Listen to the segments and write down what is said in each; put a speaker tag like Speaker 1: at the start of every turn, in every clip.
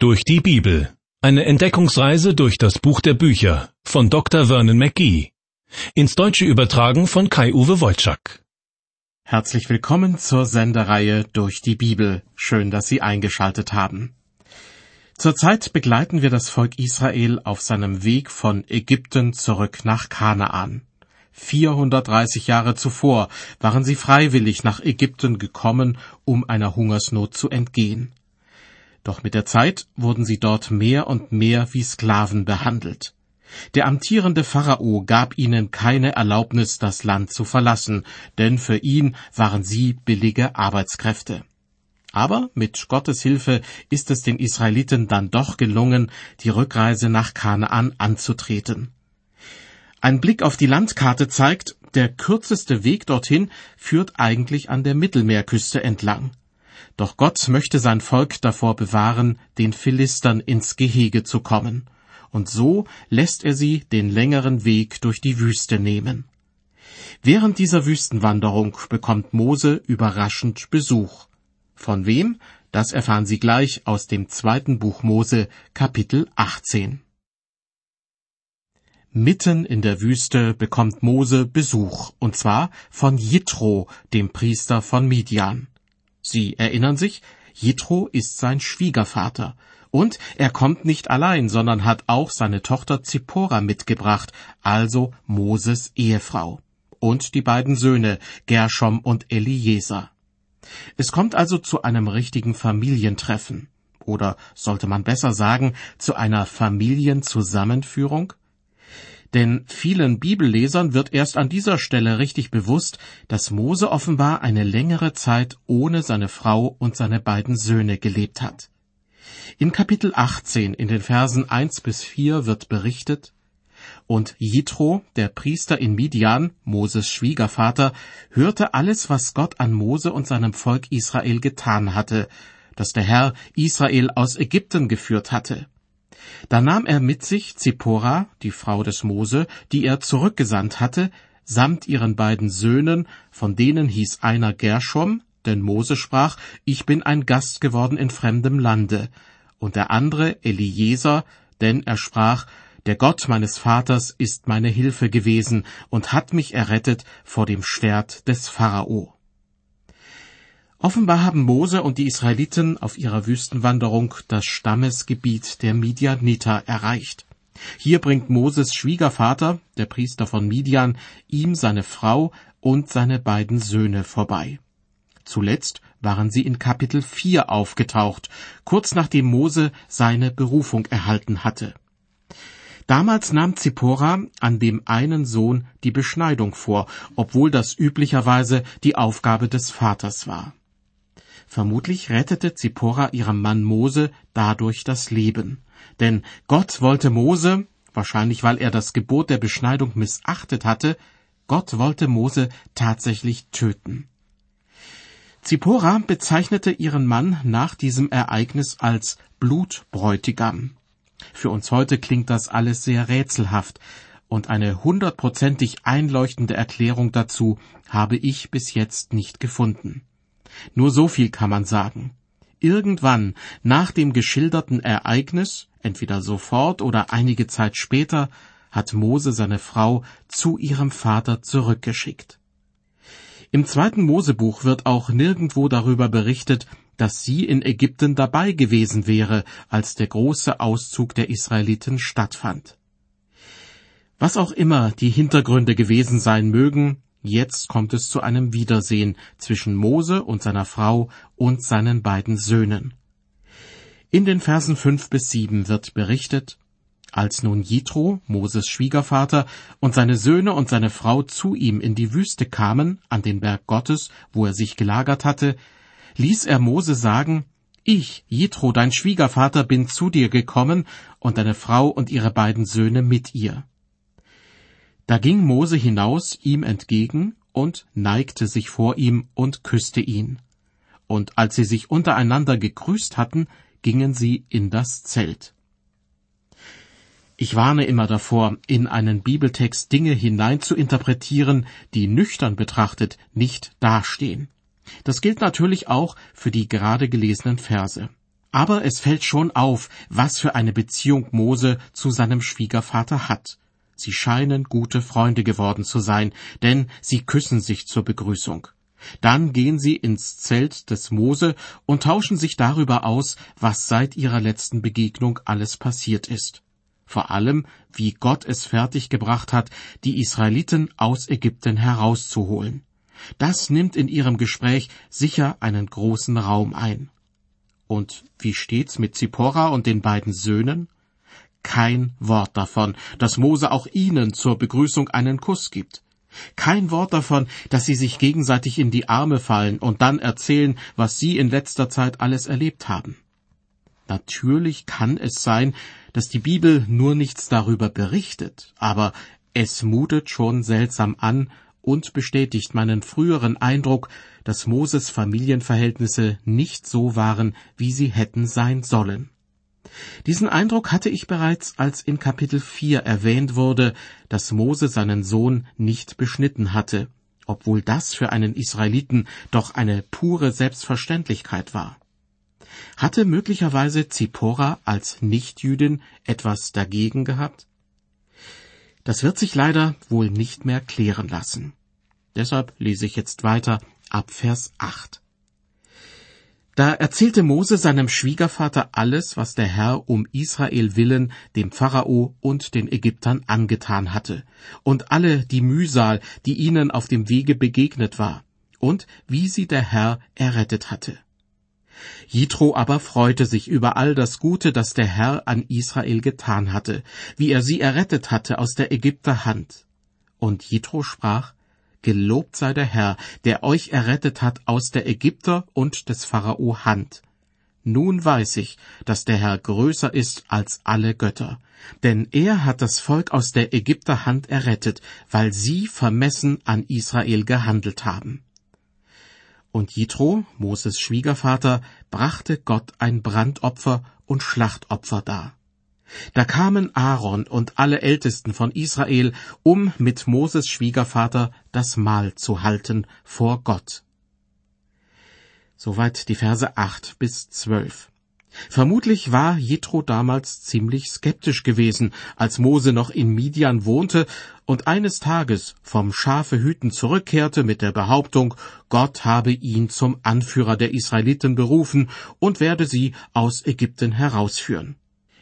Speaker 1: Durch die Bibel. Eine Entdeckungsreise durch das Buch der Bücher von Dr. Vernon McGee. Ins Deutsche übertragen von Kai-Uwe Wolczak.
Speaker 2: Herzlich willkommen zur Sendereihe Durch die Bibel. Schön, dass Sie eingeschaltet haben. Zurzeit begleiten wir das Volk Israel auf seinem Weg von Ägypten zurück nach Kanaan. 430 Jahre zuvor waren sie freiwillig nach Ägypten gekommen, um einer Hungersnot zu entgehen. Doch mit der Zeit wurden sie dort mehr und mehr wie Sklaven behandelt. Der amtierende Pharao gab ihnen keine Erlaubnis, das Land zu verlassen, denn für ihn waren sie billige Arbeitskräfte. Aber mit Gottes Hilfe ist es den Israeliten dann doch gelungen, die Rückreise nach Kanaan anzutreten. Ein Blick auf die Landkarte zeigt, der kürzeste Weg dorthin führt eigentlich an der Mittelmeerküste entlang. Doch Gott möchte sein Volk davor bewahren, den Philistern ins Gehege zu kommen. Und so lässt er sie den längeren Weg durch die Wüste nehmen. Während dieser Wüstenwanderung bekommt Mose überraschend Besuch. Von wem? Das erfahren Sie gleich aus dem zweiten Buch Mose, Kapitel 18. Mitten in der Wüste bekommt Mose Besuch, und zwar von Jitro, dem Priester von Midian. Sie erinnern sich, Jethro ist sein Schwiegervater. Und er kommt nicht allein, sondern hat auch seine Tochter Zippora mitgebracht, also Moses Ehefrau. Und die beiden Söhne, Gershom und Eliezer. Es kommt also zu einem richtigen Familientreffen. Oder sollte man besser sagen, zu einer Familienzusammenführung? Denn vielen Bibellesern wird erst an dieser Stelle richtig bewusst, dass Mose offenbar eine längere Zeit ohne seine Frau und seine beiden Söhne gelebt hat. In Kapitel 18 in den Versen 1 bis 4 wird berichtet, und Jitro, der Priester in Midian, Moses Schwiegervater, hörte alles, was Gott an Mose und seinem Volk Israel getan hatte, dass der Herr Israel aus Ägypten geführt hatte. Da nahm er mit sich Zippora, die Frau des Mose, die er zurückgesandt hatte, samt ihren beiden Söhnen, von denen hieß einer Gershom, denn Mose sprach, ich bin ein Gast geworden in fremdem Lande, und der andere Eliezer, denn er sprach, der Gott meines Vaters ist meine Hilfe gewesen und hat mich errettet vor dem Schwert des Pharao. Offenbar haben Mose und die Israeliten auf ihrer Wüstenwanderung das Stammesgebiet der Midianiter erreicht. Hier bringt Moses Schwiegervater, der Priester von Midian, ihm seine Frau und seine beiden Söhne vorbei. Zuletzt waren sie in Kapitel 4 aufgetaucht, kurz nachdem Mose seine Berufung erhalten hatte. Damals nahm Zippora an dem einen Sohn die Beschneidung vor, obwohl das üblicherweise die Aufgabe des Vaters war. Vermutlich rettete Zippora ihrem Mann Mose dadurch das Leben. Denn Gott wollte Mose, wahrscheinlich weil er das Gebot der Beschneidung missachtet hatte, Gott wollte Mose tatsächlich töten. Zippora bezeichnete ihren Mann nach diesem Ereignis als Blutbräutigam. Für uns heute klingt das alles sehr rätselhaft, und eine hundertprozentig einleuchtende Erklärung dazu habe ich bis jetzt nicht gefunden. Nur so viel kann man sagen. Irgendwann nach dem geschilderten Ereignis, entweder sofort oder einige Zeit später, hat Mose seine Frau zu ihrem Vater zurückgeschickt. Im zweiten Mosebuch wird auch nirgendwo darüber berichtet, dass sie in Ägypten dabei gewesen wäre, als der große Auszug der Israeliten stattfand. Was auch immer die Hintergründe gewesen sein mögen, Jetzt kommt es zu einem Wiedersehen zwischen Mose und seiner Frau und seinen beiden Söhnen. In den Versen fünf bis sieben wird berichtet, als nun Jitro, Moses Schwiegervater, und seine Söhne und seine Frau zu ihm in die Wüste kamen, an den Berg Gottes, wo er sich gelagert hatte, ließ er Mose sagen, ich, Jitro, dein Schwiegervater, bin zu dir gekommen, und deine Frau und ihre beiden Söhne mit ihr. Da ging Mose hinaus ihm entgegen und neigte sich vor ihm und küsste ihn. Und als sie sich untereinander gegrüßt hatten, gingen sie in das Zelt. Ich warne immer davor, in einen Bibeltext Dinge hinein zu interpretieren, die nüchtern betrachtet nicht dastehen. Das gilt natürlich auch für die gerade gelesenen Verse. Aber es fällt schon auf, was für eine Beziehung Mose zu seinem Schwiegervater hat. Sie scheinen gute Freunde geworden zu sein, denn sie küssen sich zur Begrüßung. Dann gehen sie ins Zelt des Mose und tauschen sich darüber aus, was seit ihrer letzten Begegnung alles passiert ist. Vor allem, wie Gott es fertiggebracht hat, die Israeliten aus Ägypten herauszuholen. Das nimmt in ihrem Gespräch sicher einen großen Raum ein. Und wie steht's mit Zippora und den beiden Söhnen? Kein Wort davon, dass Mose auch ihnen zur Begrüßung einen Kuss gibt. Kein Wort davon, dass sie sich gegenseitig in die Arme fallen und dann erzählen, was sie in letzter Zeit alles erlebt haben. Natürlich kann es sein, dass die Bibel nur nichts darüber berichtet, aber es mutet schon seltsam an und bestätigt meinen früheren Eindruck, dass Moses Familienverhältnisse nicht so waren, wie sie hätten sein sollen. Diesen Eindruck hatte ich bereits, als in Kapitel 4 erwähnt wurde, dass Mose seinen Sohn nicht beschnitten hatte, obwohl das für einen Israeliten doch eine pure Selbstverständlichkeit war. Hatte möglicherweise Zippora als Nichtjüdin etwas dagegen gehabt? Das wird sich leider wohl nicht mehr klären lassen. Deshalb lese ich jetzt weiter ab Vers 8. Da erzählte Mose seinem Schwiegervater alles, was der Herr um Israel willen dem Pharao und den Ägyptern angetan hatte, und alle die Mühsal, die ihnen auf dem Wege begegnet war, und wie sie der Herr errettet hatte. Jitro aber freute sich über all das Gute, das der Herr an Israel getan hatte, wie er sie errettet hatte aus der Ägypter Hand. Und Jitro sprach, Gelobt sei der Herr, der euch errettet hat aus der Ägypter und des Pharao Hand. Nun weiß ich, dass der Herr größer ist als alle Götter, denn er hat das Volk aus der Ägypter Hand errettet, weil sie vermessen an Israel gehandelt haben. Und Jitro, Moses Schwiegervater, brachte Gott ein Brandopfer und Schlachtopfer dar. Da kamen Aaron und alle Ältesten von Israel, um mit Moses Schwiegervater das Mahl zu halten vor Gott. Soweit die Verse acht bis zwölf. Vermutlich war Jethro damals ziemlich skeptisch gewesen, als Mose noch in Midian wohnte und eines Tages vom Schafehüten zurückkehrte mit der Behauptung, Gott habe ihn zum Anführer der Israeliten berufen und werde sie aus Ägypten herausführen.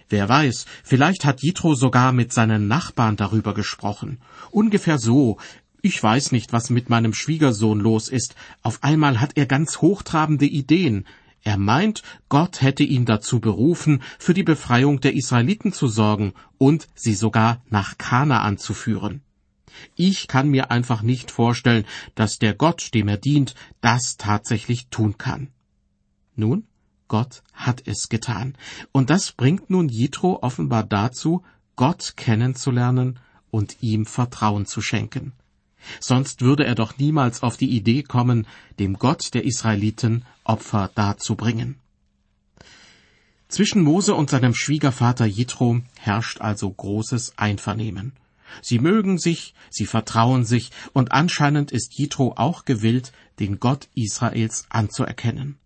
Speaker 2: Wer weiß, vielleicht hat Jitro sogar mit seinen Nachbarn darüber gesprochen. Ungefähr so, ich weiß nicht, was mit meinem Schwiegersohn los ist. Auf einmal hat er ganz hochtrabende Ideen. Er meint, Gott hätte ihn dazu berufen, für die Befreiung der Israeliten zu sorgen und sie sogar nach Kana anzuführen. Ich kann mir einfach nicht vorstellen, dass der Gott, dem er dient, das tatsächlich tun kann. Nun, Gott hat es getan. Und das bringt nun Jitro offenbar dazu, Gott kennenzulernen und ihm Vertrauen zu schenken. Sonst würde er doch niemals auf die Idee kommen, dem Gott der Israeliten Opfer darzubringen. Zwischen Mose und seinem Schwiegervater Jitro herrscht also großes Einvernehmen. Sie mögen sich, sie vertrauen sich, und anscheinend ist Jitro auch gewillt, den Gott Israels anzuerkennen.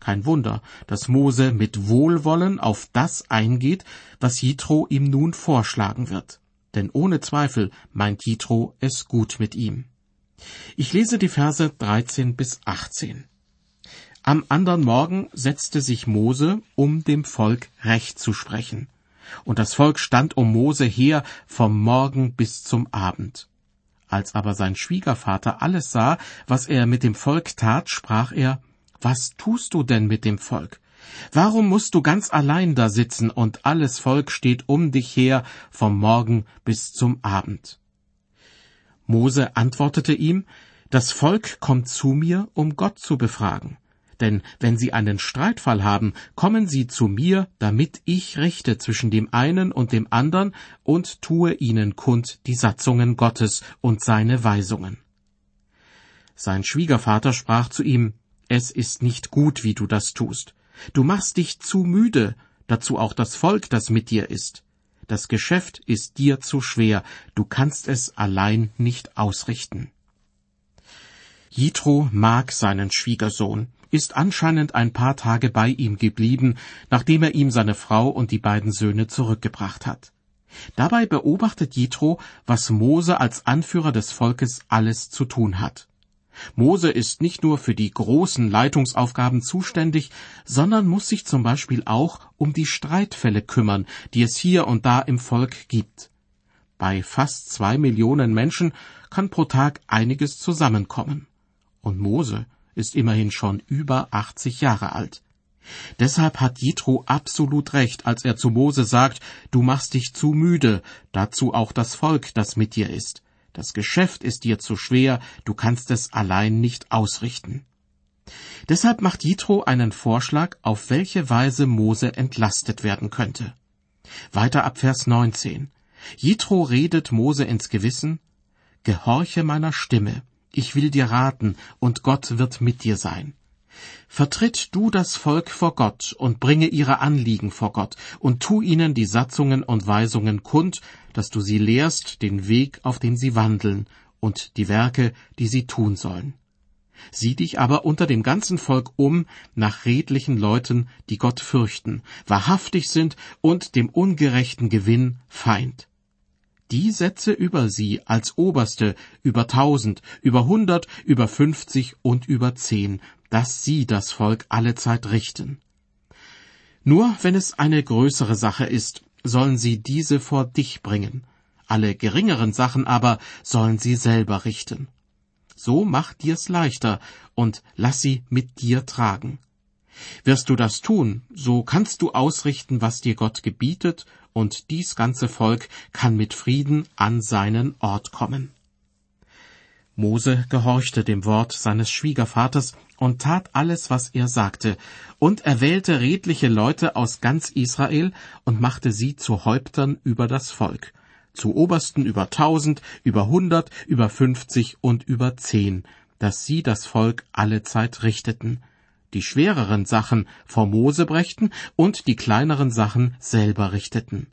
Speaker 2: Kein Wunder, dass Mose mit Wohlwollen auf das eingeht, was Jitro ihm nun vorschlagen wird. Denn ohne Zweifel meint Jitro es gut mit ihm. Ich lese die Verse 13 bis 18. Am andern Morgen setzte sich Mose, um dem Volk Recht zu sprechen. Und das Volk stand um Mose her vom Morgen bis zum Abend. Als aber sein Schwiegervater alles sah, was er mit dem Volk tat, sprach er, was tust du denn mit dem Volk? Warum musst du ganz allein da sitzen und alles Volk steht um dich her vom Morgen bis zum Abend? Mose antwortete ihm, das Volk kommt zu mir, um Gott zu befragen. Denn wenn sie einen Streitfall haben, kommen sie zu mir, damit ich richte zwischen dem einen und dem andern und tue ihnen kund die Satzungen Gottes und seine Weisungen. Sein Schwiegervater sprach zu ihm, es ist nicht gut, wie du das tust. Du machst dich zu müde, dazu auch das Volk, das mit dir ist. Das Geschäft ist dir zu schwer, du kannst es allein nicht ausrichten. Jitro mag seinen Schwiegersohn, ist anscheinend ein paar Tage bei ihm geblieben, nachdem er ihm seine Frau und die beiden Söhne zurückgebracht hat. Dabei beobachtet Jethro, was Mose als Anführer des Volkes alles zu tun hat. Mose ist nicht nur für die großen Leitungsaufgaben zuständig, sondern muss sich zum Beispiel auch um die Streitfälle kümmern, die es hier und da im Volk gibt. Bei fast zwei Millionen Menschen kann pro Tag einiges zusammenkommen. Und Mose ist immerhin schon über 80 Jahre alt. Deshalb hat Jethro absolut recht, als er zu Mose sagt, du machst dich zu müde, dazu auch das Volk, das mit dir ist. Das Geschäft ist dir zu schwer, du kannst es allein nicht ausrichten. Deshalb macht Jethro einen Vorschlag, auf welche Weise Mose entlastet werden könnte. Weiter ab Vers 19. Jethro redet Mose ins Gewissen, Gehorche meiner Stimme, ich will dir raten, und Gott wird mit dir sein. Vertritt du das Volk vor Gott und bringe ihre Anliegen vor Gott und tu ihnen die Satzungen und Weisungen kund, dass du sie lehrst den Weg, auf den sie wandeln und die Werke, die sie tun sollen. Sieh dich aber unter dem ganzen Volk um nach redlichen Leuten, die Gott fürchten, wahrhaftig sind und dem ungerechten Gewinn Feind die setze über sie als Oberste über tausend, über hundert, über fünfzig und über zehn, dass sie das Volk allezeit richten. Nur wenn es eine größere Sache ist, sollen sie diese vor dich bringen, alle geringeren Sachen aber sollen sie selber richten. So mach dir's leichter und lass sie mit dir tragen. Wirst du das tun, so kannst du ausrichten, was dir Gott gebietet, und dies ganze Volk kann mit Frieden an seinen Ort kommen. Mose gehorchte dem Wort seines Schwiegervaters und tat alles, was er sagte, und erwählte redliche Leute aus ganz Israel und machte sie zu Häuptern über das Volk, zu Obersten über tausend, über hundert, über fünfzig und über zehn, dass sie das Volk allezeit richteten, die schwereren Sachen vor Mose brächten und die kleineren Sachen selber richteten.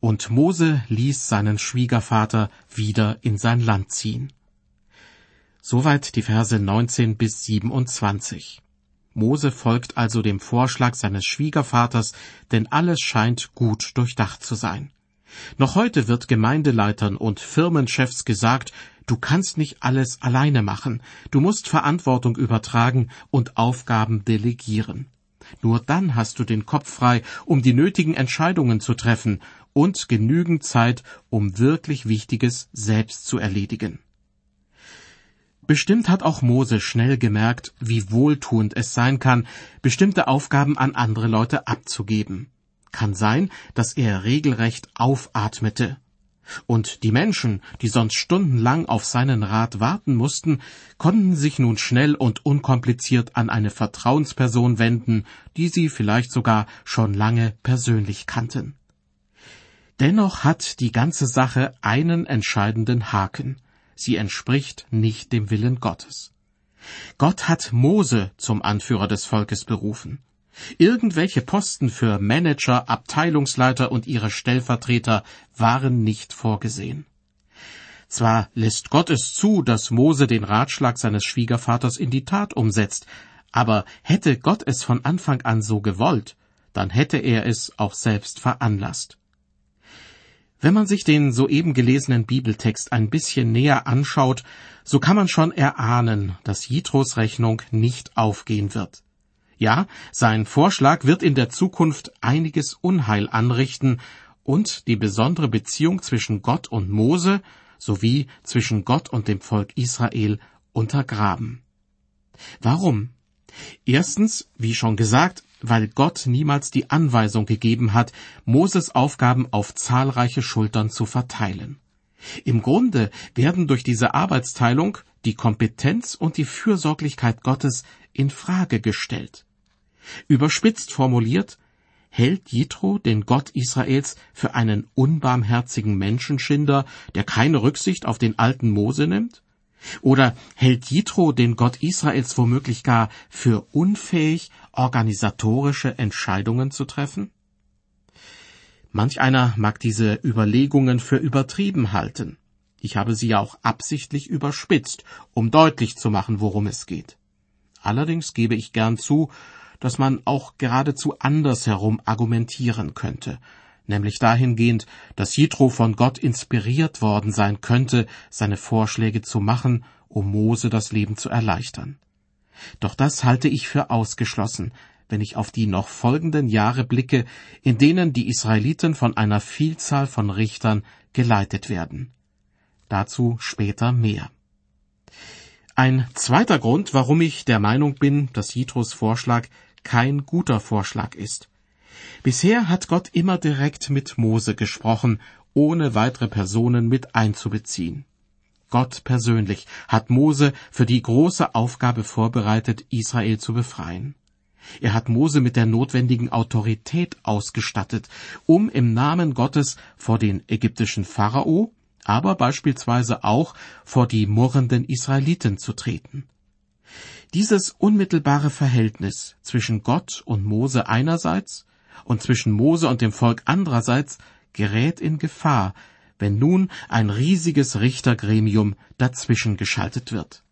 Speaker 2: Und Mose ließ seinen Schwiegervater wieder in sein Land ziehen. Soweit die Verse 19 bis 27. Mose folgt also dem Vorschlag seines Schwiegervaters, denn alles scheint gut durchdacht zu sein. Noch heute wird Gemeindeleitern und Firmenchefs gesagt, Du kannst nicht alles alleine machen. Du musst Verantwortung übertragen und Aufgaben delegieren. Nur dann hast du den Kopf frei, um die nötigen Entscheidungen zu treffen und genügend Zeit, um wirklich Wichtiges selbst zu erledigen. Bestimmt hat auch Mose schnell gemerkt, wie wohltuend es sein kann, bestimmte Aufgaben an andere Leute abzugeben. Kann sein, dass er regelrecht aufatmete. Und die Menschen, die sonst stundenlang auf seinen Rat warten mussten, konnten sich nun schnell und unkompliziert an eine Vertrauensperson wenden, die sie vielleicht sogar schon lange persönlich kannten. Dennoch hat die ganze Sache einen entscheidenden Haken. Sie entspricht nicht dem Willen Gottes. Gott hat Mose zum Anführer des Volkes berufen. Irgendwelche Posten für Manager, Abteilungsleiter und ihre Stellvertreter waren nicht vorgesehen. Zwar lässt Gott es zu, dass Mose den Ratschlag seines Schwiegervaters in die Tat umsetzt, aber hätte Gott es von Anfang an so gewollt, dann hätte er es auch selbst veranlasst. Wenn man sich den soeben gelesenen Bibeltext ein bisschen näher anschaut, so kann man schon erahnen, dass Jitros Rechnung nicht aufgehen wird. Ja, sein Vorschlag wird in der Zukunft einiges Unheil anrichten und die besondere Beziehung zwischen Gott und Mose sowie zwischen Gott und dem Volk Israel untergraben. Warum? Erstens, wie schon gesagt, weil Gott niemals die Anweisung gegeben hat, Moses Aufgaben auf zahlreiche Schultern zu verteilen. Im Grunde werden durch diese Arbeitsteilung die Kompetenz und die Fürsorglichkeit Gottes in Frage gestellt. Überspitzt formuliert, hält Jitro den Gott Israels für einen unbarmherzigen Menschenschinder, der keine Rücksicht auf den alten Mose nimmt? Oder hält Jitro den Gott Israels womöglich gar für unfähig, organisatorische Entscheidungen zu treffen? Manch einer mag diese Überlegungen für übertrieben halten. Ich habe sie ja auch absichtlich überspitzt, um deutlich zu machen, worum es geht. Allerdings gebe ich gern zu, dass man auch geradezu andersherum argumentieren könnte, nämlich dahingehend, dass Jitro von Gott inspiriert worden sein könnte, seine Vorschläge zu machen, um Mose das Leben zu erleichtern. Doch das halte ich für ausgeschlossen, wenn ich auf die noch folgenden Jahre blicke, in denen die Israeliten von einer Vielzahl von Richtern geleitet werden. Dazu später mehr. Ein zweiter Grund, warum ich der Meinung bin, dass Jitros Vorschlag kein guter Vorschlag ist. Bisher hat Gott immer direkt mit Mose gesprochen, ohne weitere Personen mit einzubeziehen. Gott persönlich hat Mose für die große Aufgabe vorbereitet, Israel zu befreien. Er hat Mose mit der notwendigen Autorität ausgestattet, um im Namen Gottes vor den ägyptischen Pharao, aber beispielsweise auch vor die murrenden Israeliten zu treten. Dieses unmittelbare Verhältnis zwischen Gott und Mose einerseits und zwischen Mose und dem Volk andererseits gerät in Gefahr, wenn nun ein riesiges Richtergremium dazwischen geschaltet wird.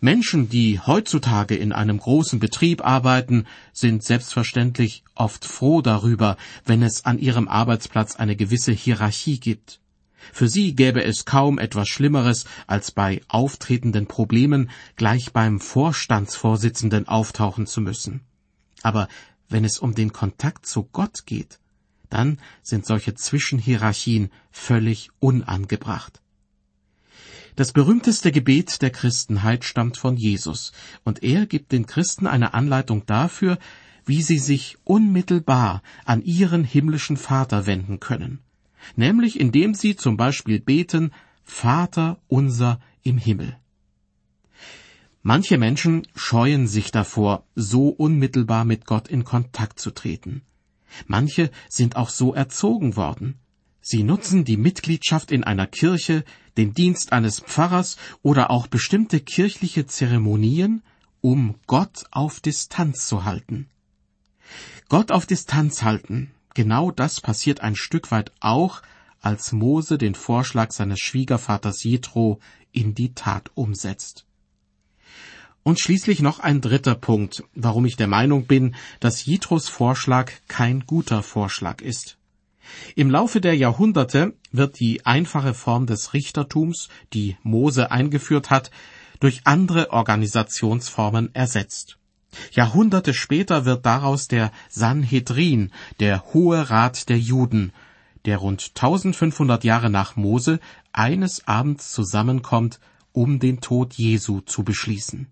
Speaker 2: Menschen, die heutzutage in einem großen Betrieb arbeiten, sind selbstverständlich oft froh darüber, wenn es an ihrem Arbeitsplatz eine gewisse Hierarchie gibt. Für sie gäbe es kaum etwas Schlimmeres, als bei auftretenden Problemen gleich beim Vorstandsvorsitzenden auftauchen zu müssen. Aber wenn es um den Kontakt zu Gott geht, dann sind solche Zwischenhierarchien völlig unangebracht. Das berühmteste Gebet der Christenheit stammt von Jesus, und er gibt den Christen eine Anleitung dafür, wie sie sich unmittelbar an ihren himmlischen Vater wenden können nämlich indem sie zum Beispiel beten, Vater unser im Himmel. Manche Menschen scheuen sich davor, so unmittelbar mit Gott in Kontakt zu treten. Manche sind auch so erzogen worden. Sie nutzen die Mitgliedschaft in einer Kirche, den Dienst eines Pfarrers oder auch bestimmte kirchliche Zeremonien, um Gott auf Distanz zu halten. Gott auf Distanz halten, Genau das passiert ein Stück weit auch, als Mose den Vorschlag seines Schwiegervaters Jethro in die Tat umsetzt. Und schließlich noch ein dritter Punkt, warum ich der Meinung bin, dass Jethros Vorschlag kein guter Vorschlag ist. Im Laufe der Jahrhunderte wird die einfache Form des Richtertums, die Mose eingeführt hat, durch andere Organisationsformen ersetzt. Jahrhunderte später wird daraus der Sanhedrin, der Hohe Rat der Juden, der rund 1500 Jahre nach Mose eines Abends zusammenkommt, um den Tod Jesu zu beschließen.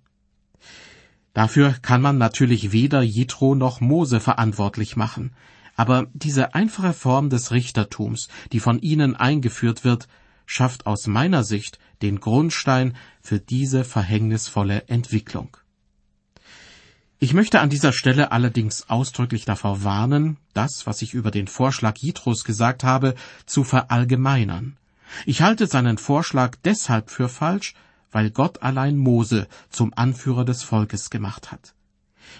Speaker 2: Dafür kann man natürlich weder Jitro noch Mose verantwortlich machen, aber diese einfache Form des Richtertums, die von ihnen eingeführt wird, schafft aus meiner Sicht den Grundstein für diese verhängnisvolle Entwicklung. Ich möchte an dieser Stelle allerdings ausdrücklich davor warnen, das, was ich über den Vorschlag Jitros gesagt habe, zu verallgemeinern. Ich halte seinen Vorschlag deshalb für falsch, weil Gott allein Mose zum Anführer des Volkes gemacht hat.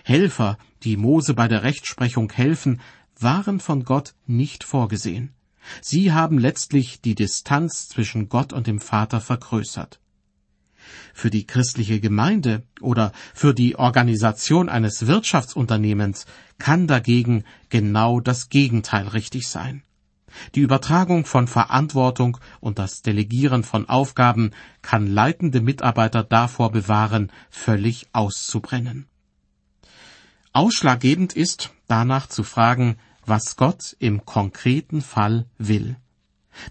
Speaker 2: Helfer, die Mose bei der Rechtsprechung helfen, waren von Gott nicht vorgesehen. Sie haben letztlich die Distanz zwischen Gott und dem Vater vergrößert. Für die christliche Gemeinde oder für die Organisation eines Wirtschaftsunternehmens kann dagegen genau das Gegenteil richtig sein. Die Übertragung von Verantwortung und das Delegieren von Aufgaben kann leitende Mitarbeiter davor bewahren, völlig auszubrennen. Ausschlaggebend ist, danach zu fragen, was Gott im konkreten Fall will.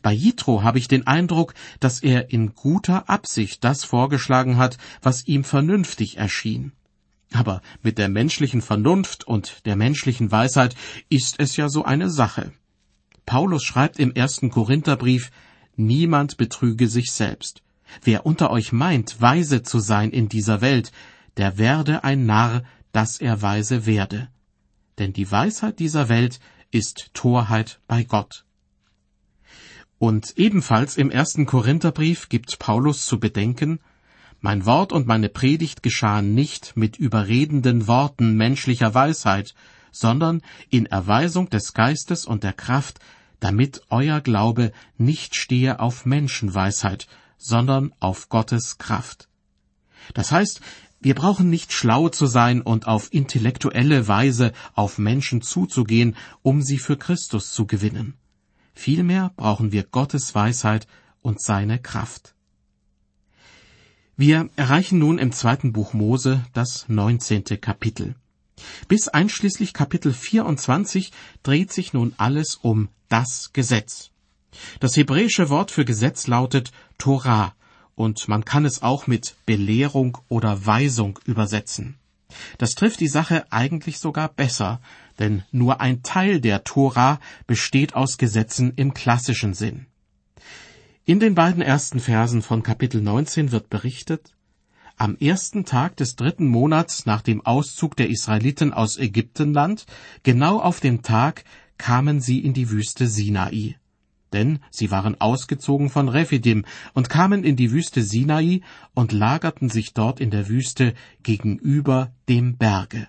Speaker 2: Bei Jitro habe ich den Eindruck, dass er in guter Absicht das vorgeschlagen hat, was ihm vernünftig erschien. Aber mit der menschlichen Vernunft und der menschlichen Weisheit ist es ja so eine Sache. Paulus schreibt im ersten Korintherbrief, Niemand betrüge sich selbst. Wer unter euch meint, weise zu sein in dieser Welt, der werde ein Narr, dass er weise werde. Denn die Weisheit dieser Welt ist Torheit bei Gott. Und ebenfalls im ersten Korintherbrief gibt Paulus zu bedenken, mein Wort und meine Predigt geschahen nicht mit überredenden Worten menschlicher Weisheit, sondern in Erweisung des Geistes und der Kraft, damit euer Glaube nicht stehe auf Menschenweisheit, sondern auf Gottes Kraft. Das heißt, Wir brauchen nicht schlau zu sein und auf intellektuelle Weise auf Menschen zuzugehen, um sie für Christus zu gewinnen. Vielmehr brauchen wir Gottes Weisheit und seine Kraft. Wir erreichen nun im zweiten Buch Mose das neunzehnte Kapitel. Bis einschließlich Kapitel 24 dreht sich nun alles um das Gesetz. Das hebräische Wort für Gesetz lautet Torah, und man kann es auch mit Belehrung oder Weisung übersetzen. Das trifft die Sache eigentlich sogar besser, denn nur ein Teil der Tora besteht aus Gesetzen im klassischen Sinn. In den beiden ersten Versen von Kapitel 19 wird berichtet, am ersten Tag des dritten Monats nach dem Auszug der Israeliten aus Ägyptenland, genau auf den Tag, kamen sie in die Wüste Sinai denn sie waren ausgezogen von Rephidim und kamen in die Wüste Sinai und lagerten sich dort in der Wüste gegenüber dem Berge.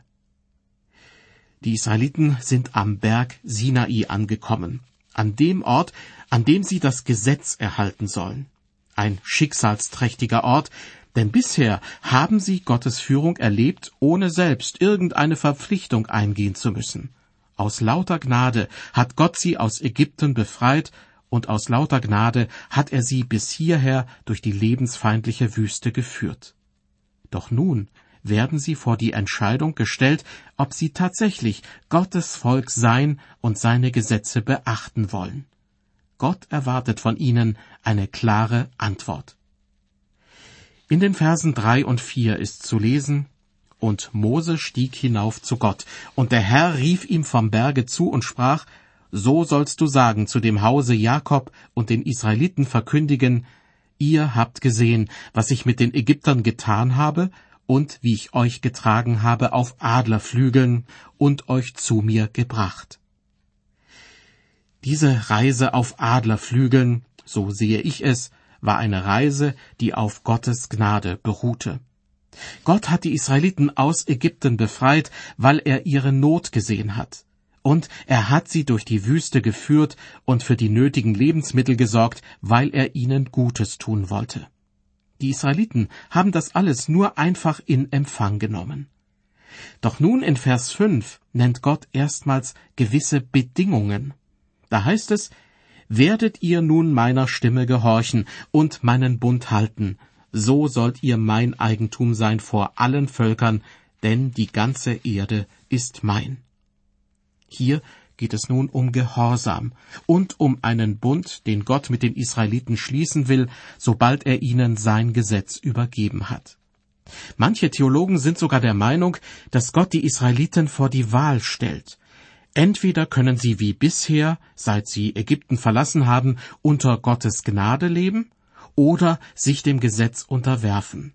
Speaker 2: Die Israeliten sind am Berg Sinai angekommen, an dem Ort, an dem sie das Gesetz erhalten sollen. Ein schicksalsträchtiger Ort, denn bisher haben sie Gottes Führung erlebt, ohne selbst irgendeine Verpflichtung eingehen zu müssen. Aus lauter Gnade hat Gott sie aus Ägypten befreit und aus lauter Gnade hat er sie bis hierher durch die lebensfeindliche Wüste geführt. Doch nun werden sie vor die Entscheidung gestellt, ob sie tatsächlich Gottes Volk sein und seine Gesetze beachten wollen. Gott erwartet von ihnen eine klare Antwort. In den Versen drei und vier ist zu lesen, und Mose stieg hinauf zu Gott, und der Herr rief ihm vom Berge zu und sprach, so sollst du sagen zu dem Hause Jakob und den Israeliten verkündigen, ihr habt gesehen, was ich mit den Ägyptern getan habe und wie ich euch getragen habe auf Adlerflügeln und euch zu mir gebracht. Diese Reise auf Adlerflügeln, so sehe ich es, war eine Reise, die auf Gottes Gnade beruhte. Gott hat die Israeliten aus Ägypten befreit, weil er ihre Not gesehen hat und er hat sie durch die Wüste geführt und für die nötigen Lebensmittel gesorgt, weil er ihnen Gutes tun wollte. Die Israeliten haben das alles nur einfach in Empfang genommen. Doch nun in Vers 5 nennt Gott erstmals gewisse Bedingungen. Da heißt es, Werdet ihr nun meiner Stimme gehorchen und meinen Bund halten, so sollt ihr mein Eigentum sein vor allen Völkern, denn die ganze Erde ist mein. Hier geht es nun um Gehorsam und um einen Bund, den Gott mit den Israeliten schließen will, sobald er ihnen sein Gesetz übergeben hat. Manche Theologen sind sogar der Meinung, dass Gott die Israeliten vor die Wahl stellt. Entweder können sie wie bisher, seit sie Ägypten verlassen haben, unter Gottes Gnade leben, oder sich dem Gesetz unterwerfen.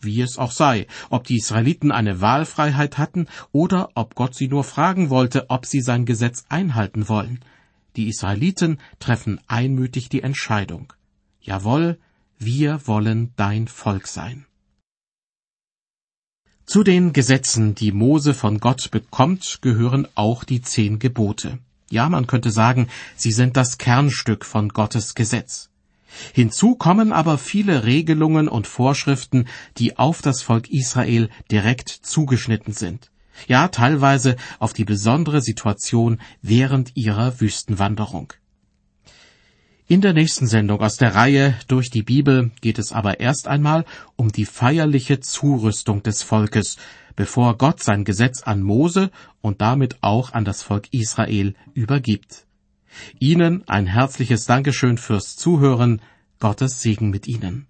Speaker 2: Wie es auch sei, ob die Israeliten eine Wahlfreiheit hatten oder ob Gott sie nur fragen wollte, ob sie sein Gesetz einhalten wollen. Die Israeliten treffen einmütig die Entscheidung. Jawohl, wir wollen dein Volk sein. Zu den Gesetzen, die Mose von Gott bekommt, gehören auch die zehn Gebote. Ja, man könnte sagen, sie sind das Kernstück von Gottes Gesetz. Hinzu kommen aber viele Regelungen und Vorschriften, die auf das Volk Israel direkt zugeschnitten sind. Ja, teilweise auf die besondere Situation während ihrer Wüstenwanderung. In der nächsten Sendung aus der Reihe Durch die Bibel geht es aber erst einmal um die feierliche Zurüstung des Volkes, bevor Gott sein Gesetz an Mose und damit auch an das Volk Israel übergibt. Ihnen ein herzliches Dankeschön fürs Zuhören. Gottes Segen mit Ihnen.